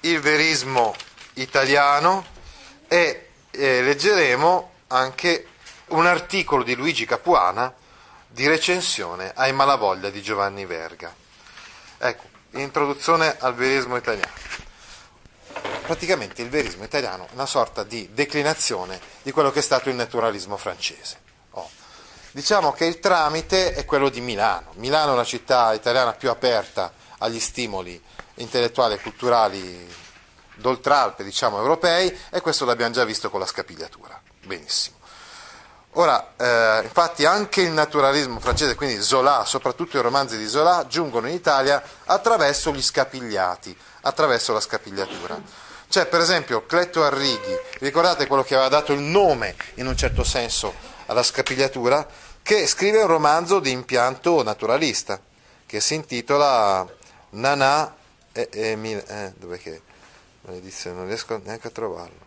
Il verismo italiano e eh, leggeremo anche un articolo di Luigi Capuana di recensione ai Malavoglia di Giovanni Verga. Ecco, introduzione al verismo italiano. Praticamente il verismo italiano è una sorta di declinazione di quello che è stato il naturalismo francese. Oh. Diciamo che il tramite è quello di Milano. Milano è la città italiana più aperta agli stimoli intellettuali e culturali d'oltralpe, diciamo, europei, e questo l'abbiamo già visto con la scapigliatura. Benissimo. Ora, eh, infatti, anche il naturalismo francese, quindi Zola, soprattutto i romanzi di Zola, giungono in Italia attraverso gli scapigliati, attraverso la scapigliatura. C'è per esempio Cletto Arrighi, ricordate quello che aveva dato il nome, in un certo senso, alla scapigliatura, che scrive un romanzo di impianto naturalista, che si intitola Nanà e, e eh, dov'è che? Maledizione, non riesco neanche a trovarlo.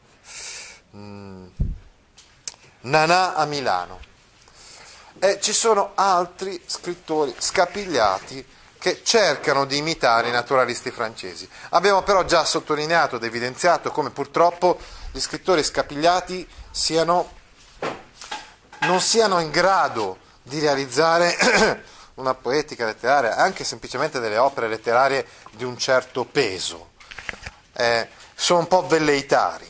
Mm. Nanà a Milano. E ci sono altri scrittori scapigliati che cercano di imitare i naturalisti francesi. Abbiamo però già sottolineato ed evidenziato come purtroppo gli scrittori scapigliati siano, non siano in grado di realizzare una poetica letteraria, anche semplicemente delle opere letterarie di un certo peso. Eh, sono un po' velleitari.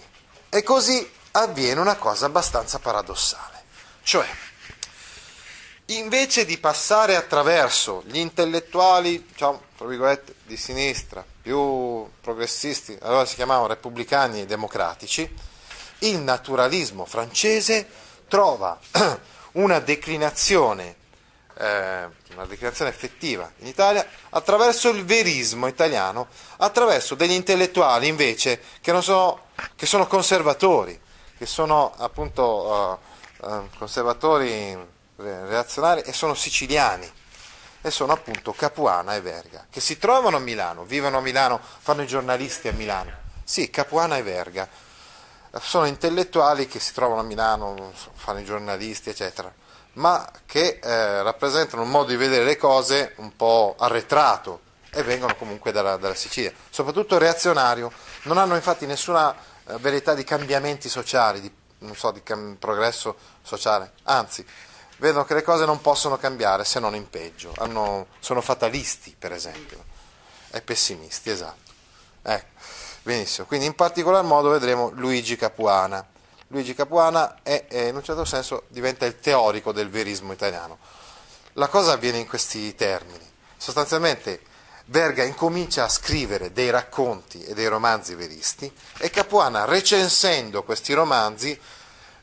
E così avviene una cosa abbastanza paradossale. Cioè, invece di passare attraverso gli intellettuali, diciamo, di sinistra, più progressisti, allora si chiamavano repubblicani e democratici, il naturalismo francese trova una declinazione, eh, una declinazione effettiva in Italia attraverso il verismo italiano, attraverso degli intellettuali invece che, sono, che sono conservatori, che sono appunto uh, uh, conservatori reazionari e sono siciliani e sono appunto Capuana e Verga, che si trovano a Milano, vivono a Milano, fanno i giornalisti a Milano. Sì, Capuana e Verga sono intellettuali che si trovano a Milano, fanno i giornalisti, eccetera, ma che eh, rappresentano un modo di vedere le cose un po' arretrato e vengono comunque dalla, dalla Sicilia, soprattutto reazionario, non hanno infatti nessuna eh, verità di cambiamenti sociali, di, so, di cam- progresso sociale, anzi, vedono che le cose non possono cambiare se non in peggio, Hanno, sono fatalisti per esempio, e pessimisti, esatto. Ecco, benissimo, quindi in particolar modo vedremo Luigi Capuana. Luigi Capuana è, è, in un certo senso diventa il teorico del verismo italiano. La cosa avviene in questi termini. Sostanzialmente Verga incomincia a scrivere dei racconti e dei romanzi veristi e Capuana, recensendo questi romanzi,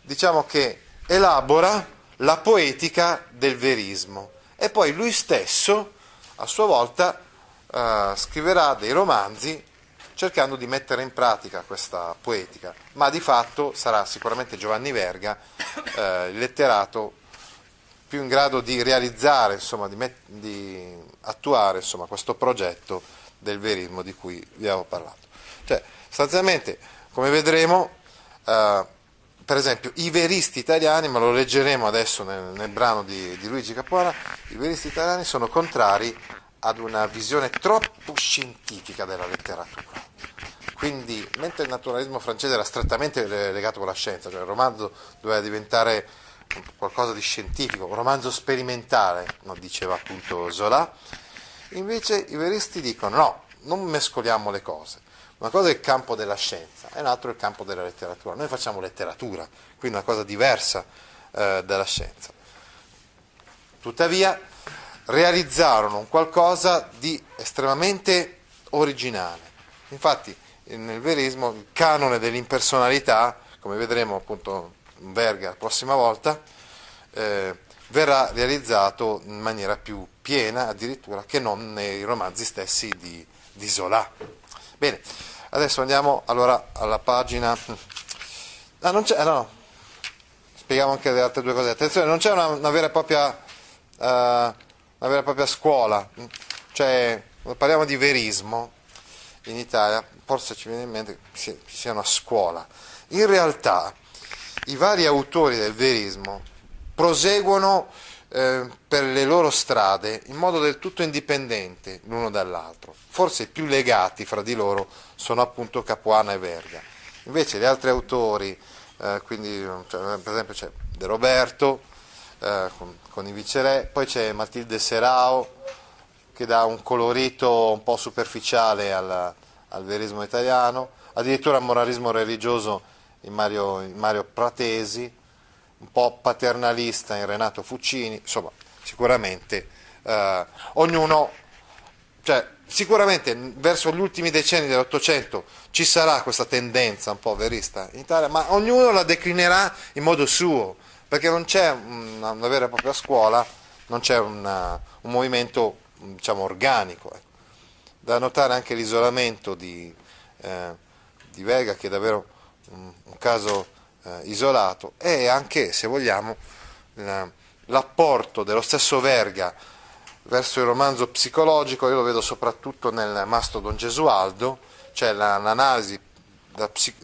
diciamo che elabora la poetica del verismo e poi lui stesso, a sua volta, eh, scriverà dei romanzi cercando di mettere in pratica questa poetica, ma di fatto sarà sicuramente Giovanni Verga, eh, il letterato più in grado di realizzare, insomma, di, met- di attuare insomma, questo progetto del verismo di cui vi avevo parlato. Cioè, sostanzialmente, come vedremo, eh, per esempio, i veristi italiani, ma lo leggeremo adesso nel, nel brano di, di, Luigi Capuana, i veristi italiani sono contrari ad una visione troppo scientifica della letteratura. Quindi, mentre il naturalismo francese era strettamente legato con la scienza, cioè il romanzo doveva diventare qualcosa di scientifico, un romanzo sperimentale, no, diceva appunto Zola, invece i veristi dicono no, non mescoliamo le cose. Una cosa è il campo della scienza e un altro è il campo della letteratura. Noi facciamo letteratura, quindi una cosa diversa eh, dalla scienza. Tuttavia realizzarono un qualcosa di estremamente originale. Infatti nel verismo il canone dell'impersonalità, come vedremo appunto Verga la prossima volta, eh, verrà realizzato in maniera più piena addirittura che non nei romanzi stessi di, di Zola. Bene, adesso andiamo allora alla pagina... Ah, non c'è... Ah, no, spieghiamo anche le altre due cose. Attenzione, non c'è una, una, vera, e propria, uh, una vera e propria scuola, cioè, parliamo di verismo in Italia, forse ci viene in mente che ci sia una scuola. In realtà i vari autori del verismo proseguono eh, per le loro strade in modo del tutto indipendente l'uno dall'altro. Forse i più legati fra di loro sono appunto Capuana e Verga. Invece gli altri autori, eh, quindi cioè, per esempio c'è De Roberto eh, con, con, i Viceré, poi c'è Matilde Serao che dà un colorito un po' superficiale al, al verismo italiano, addirittura moralismo religioso in Mario, in Mario Pratesi, un po' paternalista in Renato Fuccini, insomma, sicuramente eh, ognuno, cioè, sicuramente verso gli ultimi decenni dell'Ottocento ci sarà questa tendenza un po' verista in Italia, ma ognuno la declinerà in modo suo, perché non c'è una, una vera e propria scuola, non c'è una, un movimento diciamo, organico. Ecco. Da notare anche l'isolamento di, eh, di Vega, che è davvero un, un caso eh, isolato e anche, se vogliamo, l'apporto dello stesso Verga verso il romanzo psicologico, io lo vedo soprattutto nel Mastro Don Gesualdo, cioè l'analisi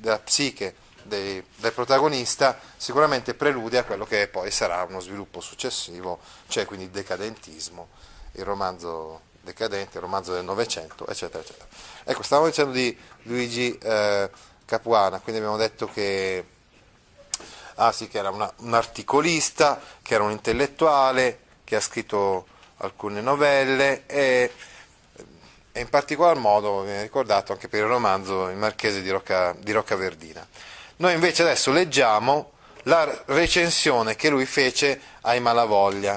della psiche dei, del protagonista sicuramente prelude a quello che poi sarà uno sviluppo successivo, cioè quindi il decadentismo, il romanzo decadente, il romanzo del Novecento, eccetera, eccetera. Ecco, stavamo dicendo di Luigi eh, Capuana, quindi abbiamo detto che ah sì, che era una, un articolista, che era un intellettuale, che ha scritto alcune novelle e, e in particolar modo viene ricordato anche per il romanzo Il Marchese di Rocca, di Rocca Verdina. Noi invece adesso leggiamo la recensione che lui fece ai Malavoglia.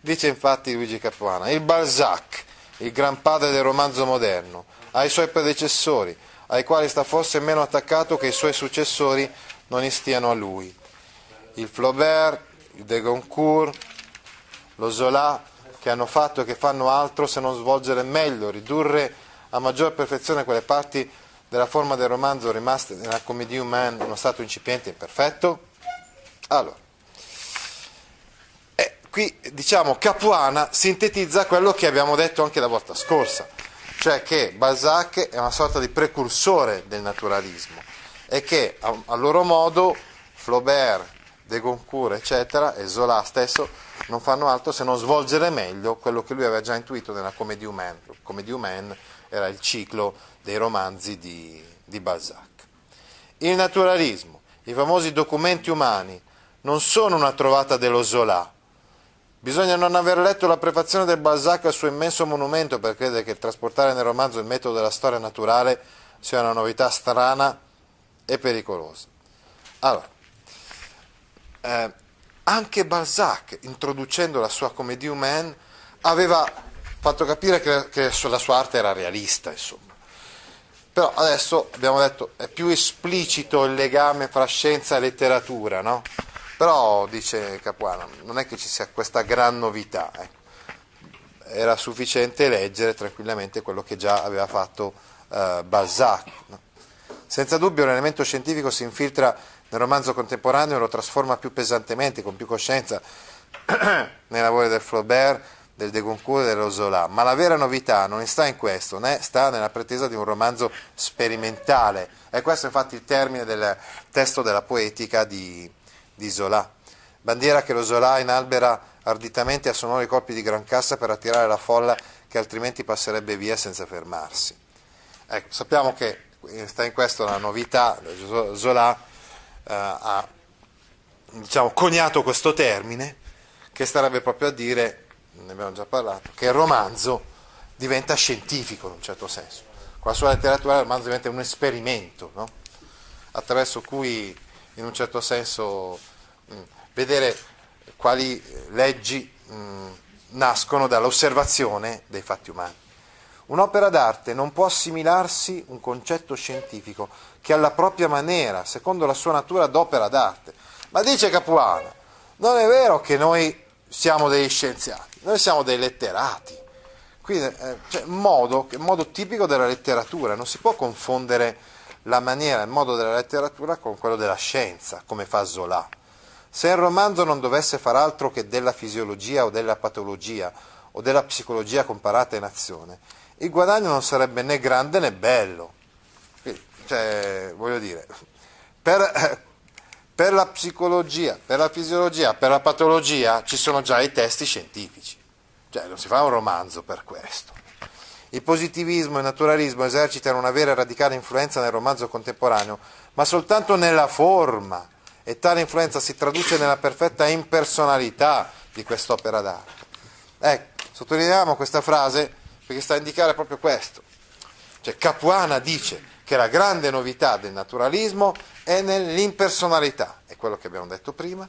Dice infatti Luigi Capuana, il Balzac, il gran padre del romanzo moderno, ai suoi predecessori, ai quali sta forse meno attaccato che i suoi successori non istiano a lui il Flaubert, il De Goncourt, lo Zola, che hanno fatto e che fanno altro se non svolgere meglio, ridurre a maggior perfezione quelle parti della forma del romanzo rimaste nella Comédie Humaine in uno stato incipiente e imperfetto? Allora, eh, qui diciamo Capuana sintetizza quello che abbiamo detto anche la volta scorsa, cioè che Balzac è una sorta di precursore del naturalismo e che a, a loro modo Flaubert, De Goncourt, eccetera, e Zola stesso non fanno altro se non svolgere meglio quello che lui aveva già intuito nella Comédie Humaine. Comédie Humaine era il ciclo dei romanzi di, di Balzac. Il naturalismo, i famosi documenti umani, non sono una trovata dello Zola. Bisogna non aver letto la prefazione del Balzac al suo immenso monumento per credere che trasportare nel romanzo il metodo della storia naturale sia una novità strana e pericolosa. Allora, eh, anche Balzac, introducendo la sua Comédie Humaine, aveva fatto capire che, che la sua arte era realista, insomma. Però adesso abbiamo detto è più esplicito il legame fra scienza e letteratura, no? Però, dice Capuano, non è che ci sia questa gran novità. Ecco. Era sufficiente leggere tranquillamente quello che già aveva fatto eh, Balzac. No? Senza dubbio l'elemento scientifico si infiltra nel romanzo contemporaneo lo trasforma più pesantemente, con più coscienza, nei lavori del Flaubert, del De Goncourt e dello Zola. Ma la vera novità non sta in questo, né sta nella pretesa di un romanzo sperimentale. E questo è infatti il termine del testo della poetica di, di Zola. Bandiera che lo Zola inalbera arditamente a sonori colpi di gran cassa per attirare la folla che altrimenti passerebbe via senza fermarsi. Ecco, sappiamo che sta in questo la novità, Zola eh, ha diciamo, coniato questo termine, che starebbe proprio a dire, ne abbiamo già parlato, che il romanzo diventa scientifico in un certo senso. Con la sua letteratura il romanzo diventa un esperimento, no? attraverso cui in un certo senso mh, vedere quali leggi mh, nascono dall'osservazione dei fatti umani. Un'opera d'arte non può assimilarsi un concetto scientifico che alla propria maniera, secondo la sua natura d'opera d'arte. Ma dice Capuano, non è vero che noi siamo degli scienziati, noi siamo dei letterati, Quindi eh, cioè, modo, modo tipico della letteratura, non si può confondere la maniera, il modo della letteratura con quello della scienza, come fa Zola. Se il romanzo non dovesse far altro che della fisiologia o della patologia o della psicologia comparata in azione, il guadagno non sarebbe né grande né bello. Quindi, cioè, voglio dire, per, per la psicologia, per la fisiologia, per la patologia ci sono già i testi scientifici. Cioè, non si fa un romanzo per questo. Il positivismo e il naturalismo esercitano una vera e radicale influenza nel romanzo contemporaneo, ma soltanto nella forma, e tale influenza si traduce nella perfetta impersonalità di quest'opera d'arte. Ecco, sottolineiamo questa frase perché sta a indicare proprio questo. Cioè, Capuana dice che la grande novità del naturalismo è nell'impersonalità, è quello che abbiamo detto prima,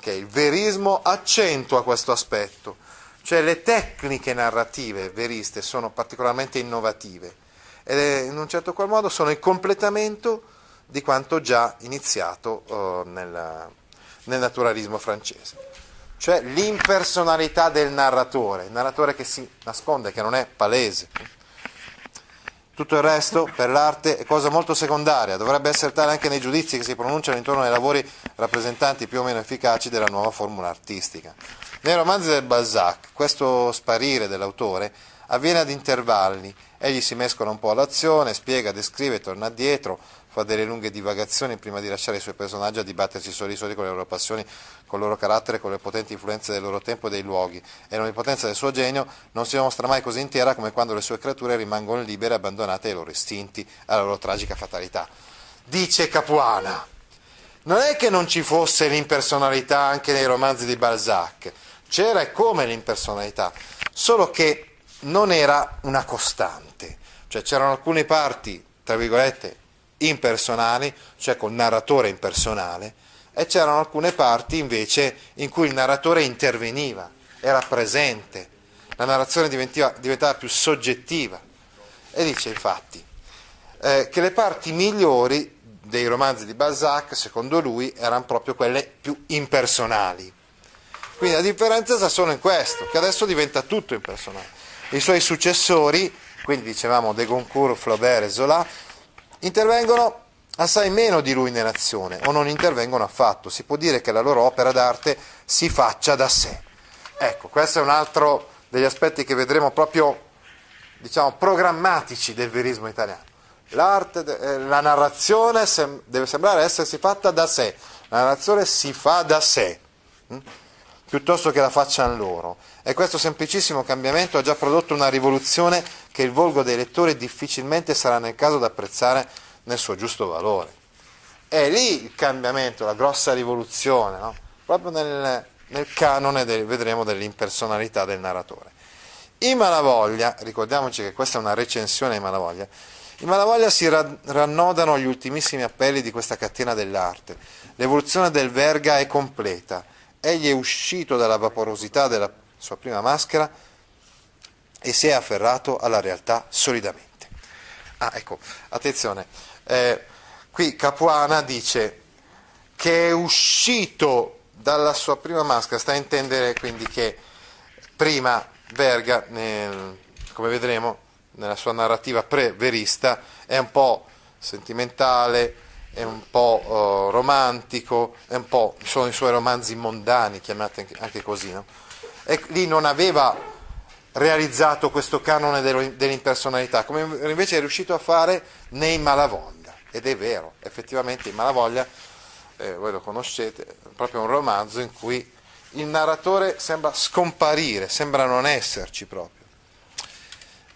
che il verismo accentua questo aspetto cioè le tecniche narrative veriste sono particolarmente innovative e in un certo qual modo sono il completamento di quanto già iniziato uh, nel, nel naturalismo francese. Cioè l'impersonalità del narratore, il narratore che si nasconde, che non è palese. Tutto il resto per l'arte è cosa molto secondaria, dovrebbe essere tale anche nei giudizi che si pronunciano intorno ai lavori rappresentanti più o meno efficaci della nuova formula artistica. Nei romanzi del Balzac questo sparire dell'autore avviene ad intervalli, egli si mescola un po' all'azione, spiega, descrive, torna dietro, fa delle lunghe divagazioni prima di lasciare i suoi personaggi a dibattersi soli soli con le loro passioni, con il loro carattere, con le potenti influenze del loro tempo e dei luoghi, e l'onnipotenza del suo genio non si mostra mai così intera come quando le sue creature rimangono libere e abbandonate ai loro istinti, alla loro tragica fatalità. Dice Capuana, non è che non ci fosse l'impersonalità anche nei romanzi di Balzac, c'era e come l'impersonalità, solo che non era una costante, cioè c'erano alcune parti, tra virgolette, impersonali, cioè col narratore impersonale, e c'erano alcune parti invece in cui il narratore interveniva, era presente, la narrazione diventava, più soggettiva. E dice infatti eh, che le parti migliori dei romanzi di Balzac, secondo lui, erano proprio quelle più impersonali. Quindi la differenza sta solo in questo, che adesso diventa tutto impersonale. I suoi successori, quindi dicevamo De Goncourt, Flaubert e Zola, intervengono assai meno di lui nell'azione o non intervengono affatto. Si può dire che la loro opera d'arte si faccia da sé. Ecco, questo è un altro degli aspetti che vedremo proprio, diciamo, programmatici del verismo italiano. L'arte, eh, la narrazione deve sembrare essersi fatta da sé, la narrazione si fa da sé. Piuttosto che la facciano loro. E questo semplicissimo cambiamento ha già prodotto una rivoluzione che il volgo dei lettori difficilmente sarà nel caso di apprezzare nel suo giusto valore. È lì il cambiamento, la grossa rivoluzione, no? proprio nel, nel canone del, vedremo dell'impersonalità del narratore. I Malavoglia, ricordiamoci che questa è una recensione ai Malavoglia, i Malavoglia si rannodano agli ultimissimi appelli di questa catena dell'arte. L'evoluzione del Verga è completa egli è uscito dalla vaporosità della sua prima maschera e si è afferrato alla realtà solidamente. Ah, ecco, attenzione, eh, qui Capuana dice che è uscito dalla sua prima maschera, sta a intendere quindi che prima Verga, nel, come vedremo nella sua narrativa pre-verista, è un po' sentimentale, è un po' uh, romantico, un po', sono i suoi romanzi mondani, chiamati anche così, no? E lì non aveva realizzato questo canone dell'impersonalità, come invece è riuscito a fare nei Malavoglia, ed è vero, effettivamente in Malavoglia, eh, voi lo conoscete, è proprio un romanzo in cui il narratore sembra scomparire, sembra non esserci proprio.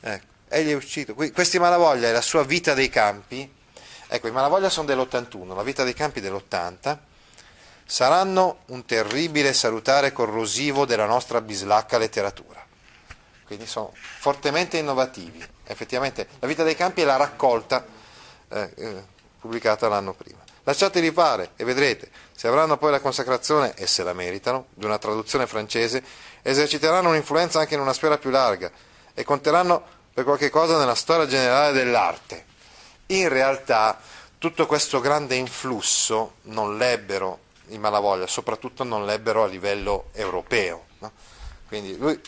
Ecco, egli è uscito, questi Malavoglia è la sua vita dei campi, Ecco, i Malavoglia sono dell'81, la vita dei campi dell'80, saranno un terribile salutare corrosivo della nostra bislacca letteratura. Quindi sono fortemente innovativi. Effettivamente la vita dei campi è la raccolta eh, eh, pubblicata l'anno prima. Lasciateli fare e vedrete, se avranno poi la consacrazione, e se la meritano, di una traduzione francese, eserciteranno un'influenza anche in una sfera più larga e conteranno per qualche cosa nella storia generale dell'arte in realtà tutto questo grande influsso non l'ebbero i Malavoglia, soprattutto non l'ebbero a livello europeo. No? Quindi lui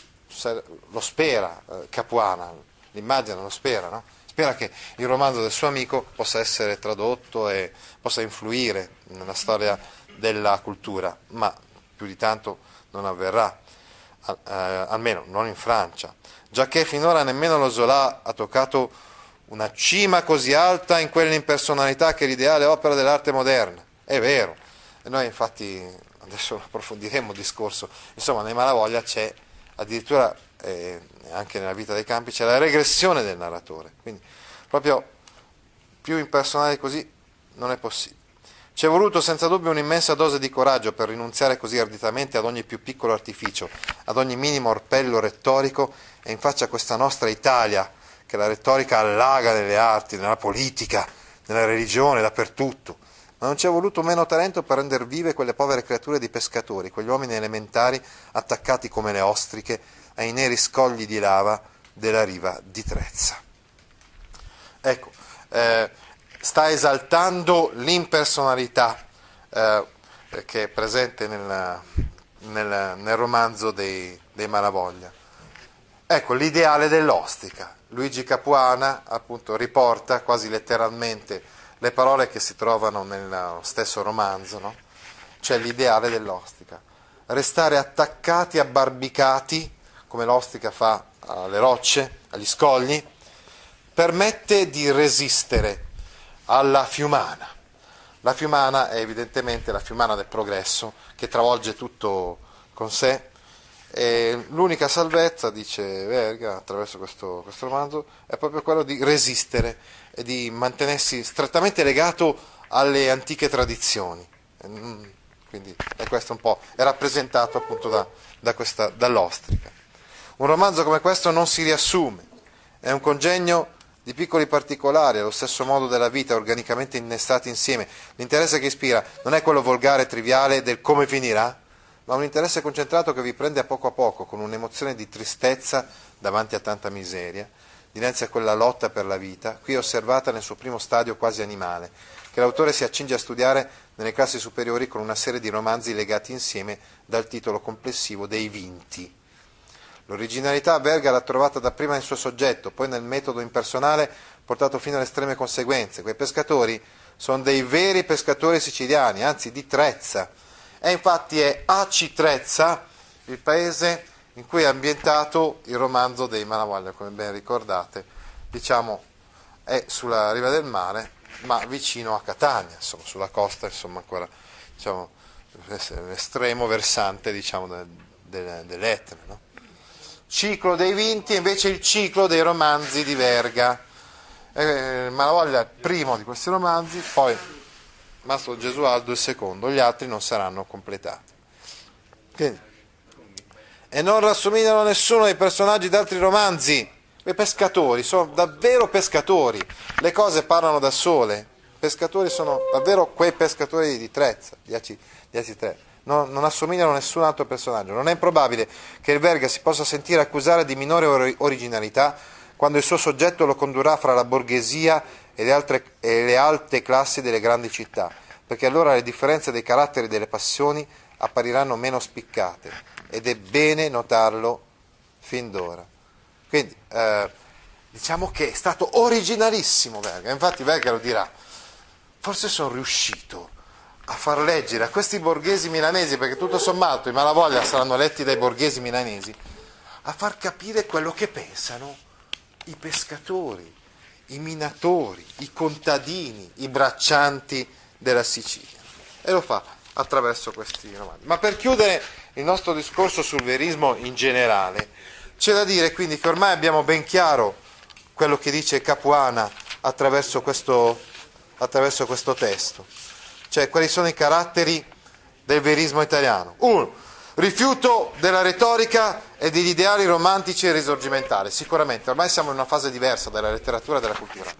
lo spera eh, Capuana, l'immagine lo spera, no? spera che il romanzo del suo amico possa essere tradotto e possa influire nella storia della cultura, ma più di tanto non avverrà, eh, almeno non in Francia, giacché finora nemmeno lo Zola ha toccato una cima così alta in quell'impersonalità che è l'ideale opera dell'arte moderna. È vero, e noi infatti adesso approfondiremo il discorso, insomma nei Malavoglia c'è addirittura eh, anche nella vita dei campi c'è la regressione del narratore, quindi proprio più impersonale così non è possibile. Ci è voluto senza dubbio un'immensa dose di coraggio per rinunziare così arditamente ad ogni più piccolo artificio, ad ogni minimo orpello retorico e in faccia a questa nostra Italia che la retorica allaga nelle arti, nella politica, nella religione, dappertutto. Ma non ci è voluto meno talento per rendere vive quelle povere creature di pescatori, quegli uomini elementari attaccati come le ostriche ai neri scogli di lava della riva di Trezza. Ecco, eh, sta esaltando l'impersonalità eh, che è presente nel, nel, nel romanzo dei, dei Malavoglia. Ecco, l'ideale dell'ostica. Luigi Capuana appunto riporta quasi letteralmente le parole che si trovano nello stesso romanzo, no? cioè l'ideale dell'ostica. Restare attaccati, abbarbicati, come l'ostica fa alle rocce, agli scogli, permette di resistere alla fiumana. La fiumana è evidentemente la fiumana del progresso che travolge tutto con sé e l'unica salvezza, dice Verga attraverso questo, questo romanzo, è proprio quello di resistere e di mantenersi strettamente legato alle antiche tradizioni. Mm, quindi è questo un po', è rappresentato appunto da, da questa, dall'ostrica. Un romanzo come questo non si riassume, è un congegno di piccoli particolari, allo stesso modo della vita, organicamente innestati insieme. L'interesse che ispira non è quello volgare e triviale del come finirà, ma un interesse concentrato che vi prende a poco a poco, con un'emozione di tristezza davanti a tanta miseria, dinanzi a quella lotta per la vita, qui osservata nel suo primo stadio quasi animale, che l'autore si accinge a studiare nelle classi superiori con una serie di romanzi legati insieme dal titolo complessivo dei Vinti. L'originalità Verga l'ha trovata dapprima nel suo soggetto, poi nel metodo impersonale portato fino alle estreme conseguenze. Quei pescatori sono dei veri pescatori siciliani, anzi di Trezza. E infatti è a Citrezza il paese in cui è ambientato il romanzo dei Malavoglia, come ben ricordate, diciamo è sulla riva del mare, ma vicino a Catania, insomma, sulla costa, insomma, ancora diciamo, l'estremo versante diciamo, dell'Etna. No? ciclo dei vinti invece il ciclo dei romanzi di Verga. Eh, Malavoglia è il primo di questi romanzi, poi Mastro Gesualdo il secondo, gli altri non saranno completati. Quindi, e non rassomigliano a nessuno dei personaggi di altri romanzi. I pescatori sono davvero pescatori, le cose parlano da sole. I pescatori sono davvero quei pescatori di Trezza, di Aci, di Aci Trezza non, non, assomigliano a nessun altro personaggio. Non è improbabile che il Verga si possa sentire accusare di minore or- originalità quando il suo soggetto lo condurrà fra la borghesia e le, altre, e le alte classi delle grandi città, perché allora le differenze dei caratteri e delle passioni appariranno meno spiccate ed è bene notarlo fin d'ora. Quindi eh, diciamo che è stato originalissimo Verga, infatti Verga lo dirà, forse sono riuscito a far leggere a questi borghesi milanesi, perché tutto sommato i Malavoglia saranno letti dai borghesi milanesi, a far capire quello che pensano i pescatori, i minatori, i contadini, i braccianti della Sicilia. E lo fa attraverso questi romanzi. Ma per chiudere il nostro discorso sul verismo in generale, c'è da dire quindi che ormai abbiamo ben chiaro quello che dice Capuana attraverso questo, attraverso questo testo cioè quali sono i caratteri del verismo italiano. Uno, rifiuto della retorica e degli ideali romantici e risorgimentali. Sicuramente, ormai siamo in una fase diversa della letteratura e della cultura.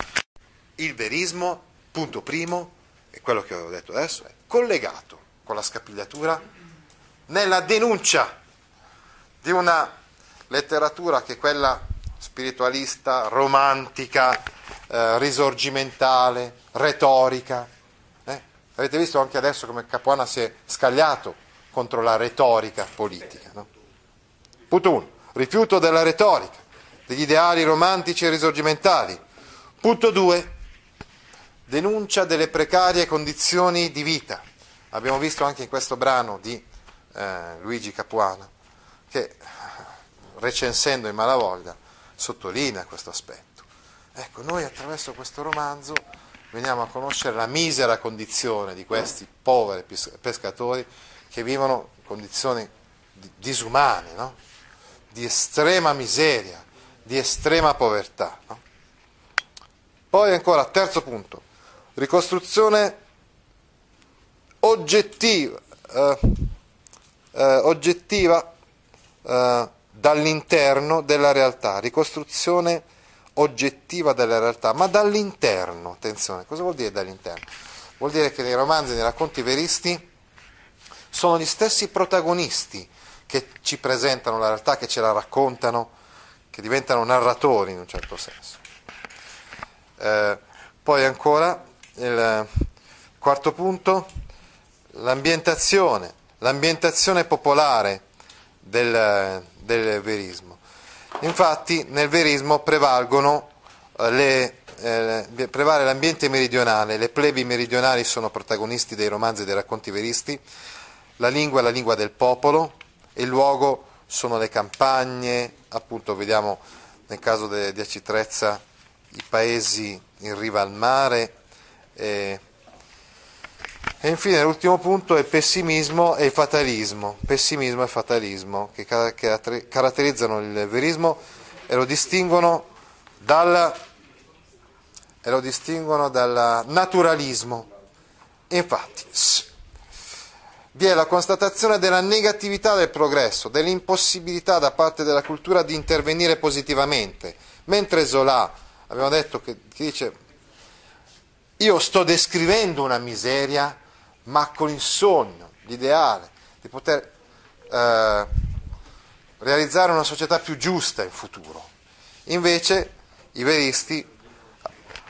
Il verismo, punto primo, e quello che ho detto adesso, è collegato con la scapigliatura nella denuncia di una letteratura che è quella spiritualista, romantica, eh, risorgimentale, retorica, Avete visto anche adesso come Capuana si è scagliato contro la retorica politica. No? Punto 1. rifiuto della retorica, degli ideali romantici e risorgimentali. Punto 2. Denuncia delle precarie condizioni di vita. Abbiamo visto anche in questo brano di eh, Luigi Capuana che recensendo in Malavoglia sottolinea questo aspetto. Ecco, noi attraverso questo romanzo veniamo a conoscere la misera condizione di questi poveri pescatori che vivono condizioni disumane, no? di estrema miseria, di estrema povertà. No? Poi ancora, terzo punto, ricostruzione oggettiva, eh, eh, oggettiva eh, dall'interno della realtà, ricostruzione oggettiva della realtà, ma dall'interno, attenzione, cosa vuol dire dall'interno? Vuol dire che nei romanzi, nei racconti veristi, sono gli stessi protagonisti che ci presentano la realtà, che ce la raccontano, che diventano narratori in un certo senso. Eh, poi ancora il quarto punto, l'ambientazione, l'ambientazione popolare del, del verismo. Infatti nel verismo prevalgono eh, le, eh, prevale l'ambiente meridionale, le plebi meridionali sono protagonisti dei romanzi e dei racconti veristi, la lingua è la lingua del popolo, il luogo sono le campagne, appunto vediamo nel caso di Acitrezza i paesi in riva al mare. Eh, e infine l'ultimo punto è il pessimismo e il fatalismo, pessimismo e fatalismo che caratterizzano il verismo e lo distinguono dal, e lo distinguono dal naturalismo. Infatti, vi è la constatazione della negatività del progresso, dell'impossibilità da parte della cultura di intervenire positivamente, mentre Zola, abbiamo detto che, che dice, io sto descrivendo una miseria, ma con il sogno, l'ideale di poter eh, realizzare una società più giusta in futuro. Invece i veristi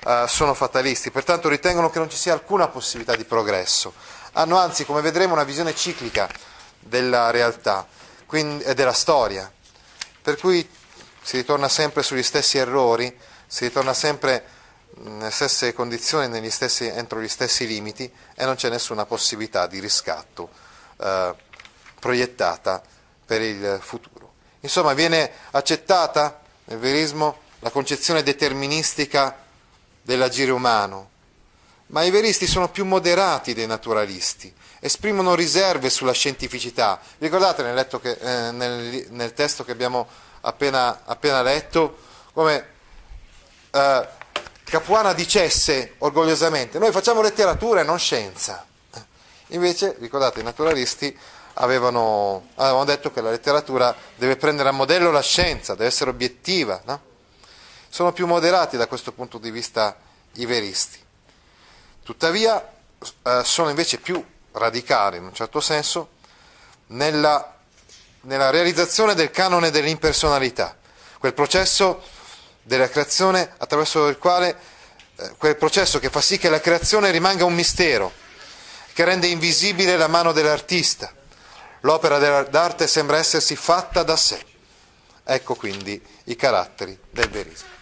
eh, sono fatalisti, pertanto ritengono che non ci sia alcuna possibilità di progresso. Hanno anzi, come vedremo, una visione ciclica della realtà quindi, e della storia, per cui si ritorna sempre sugli stessi errori, si ritorna sempre nelle stesse condizioni, stessi, entro gli stessi limiti e non c'è nessuna possibilità di riscatto eh, proiettata per il futuro. Insomma, viene accettata nel verismo la concezione deterministica dell'agire umano, ma i veristi sono più moderati dei naturalisti, esprimono riserve sulla scientificità. Ricordate nel, che, eh, nel, nel testo che abbiamo appena, appena letto come eh, Capuana dicesse orgogliosamente noi facciamo letteratura e non scienza. Invece, ricordate, i naturalisti avevano, avevano detto che la letteratura deve prendere a modello la scienza, deve essere obiettiva. No? Sono più moderati da questo punto di vista i veristi. Tuttavia eh, sono invece più radicali, in un certo senso, nella, nella realizzazione del canone dell'impersonalità, quel processo della creazione attraverso il quale, eh, quel processo che fa sì che la creazione rimanga un mistero, che rende invisibile la mano dell'artista. L'opera d'arte sembra essersi fatta da sé. Ecco quindi i caratteri del verismo.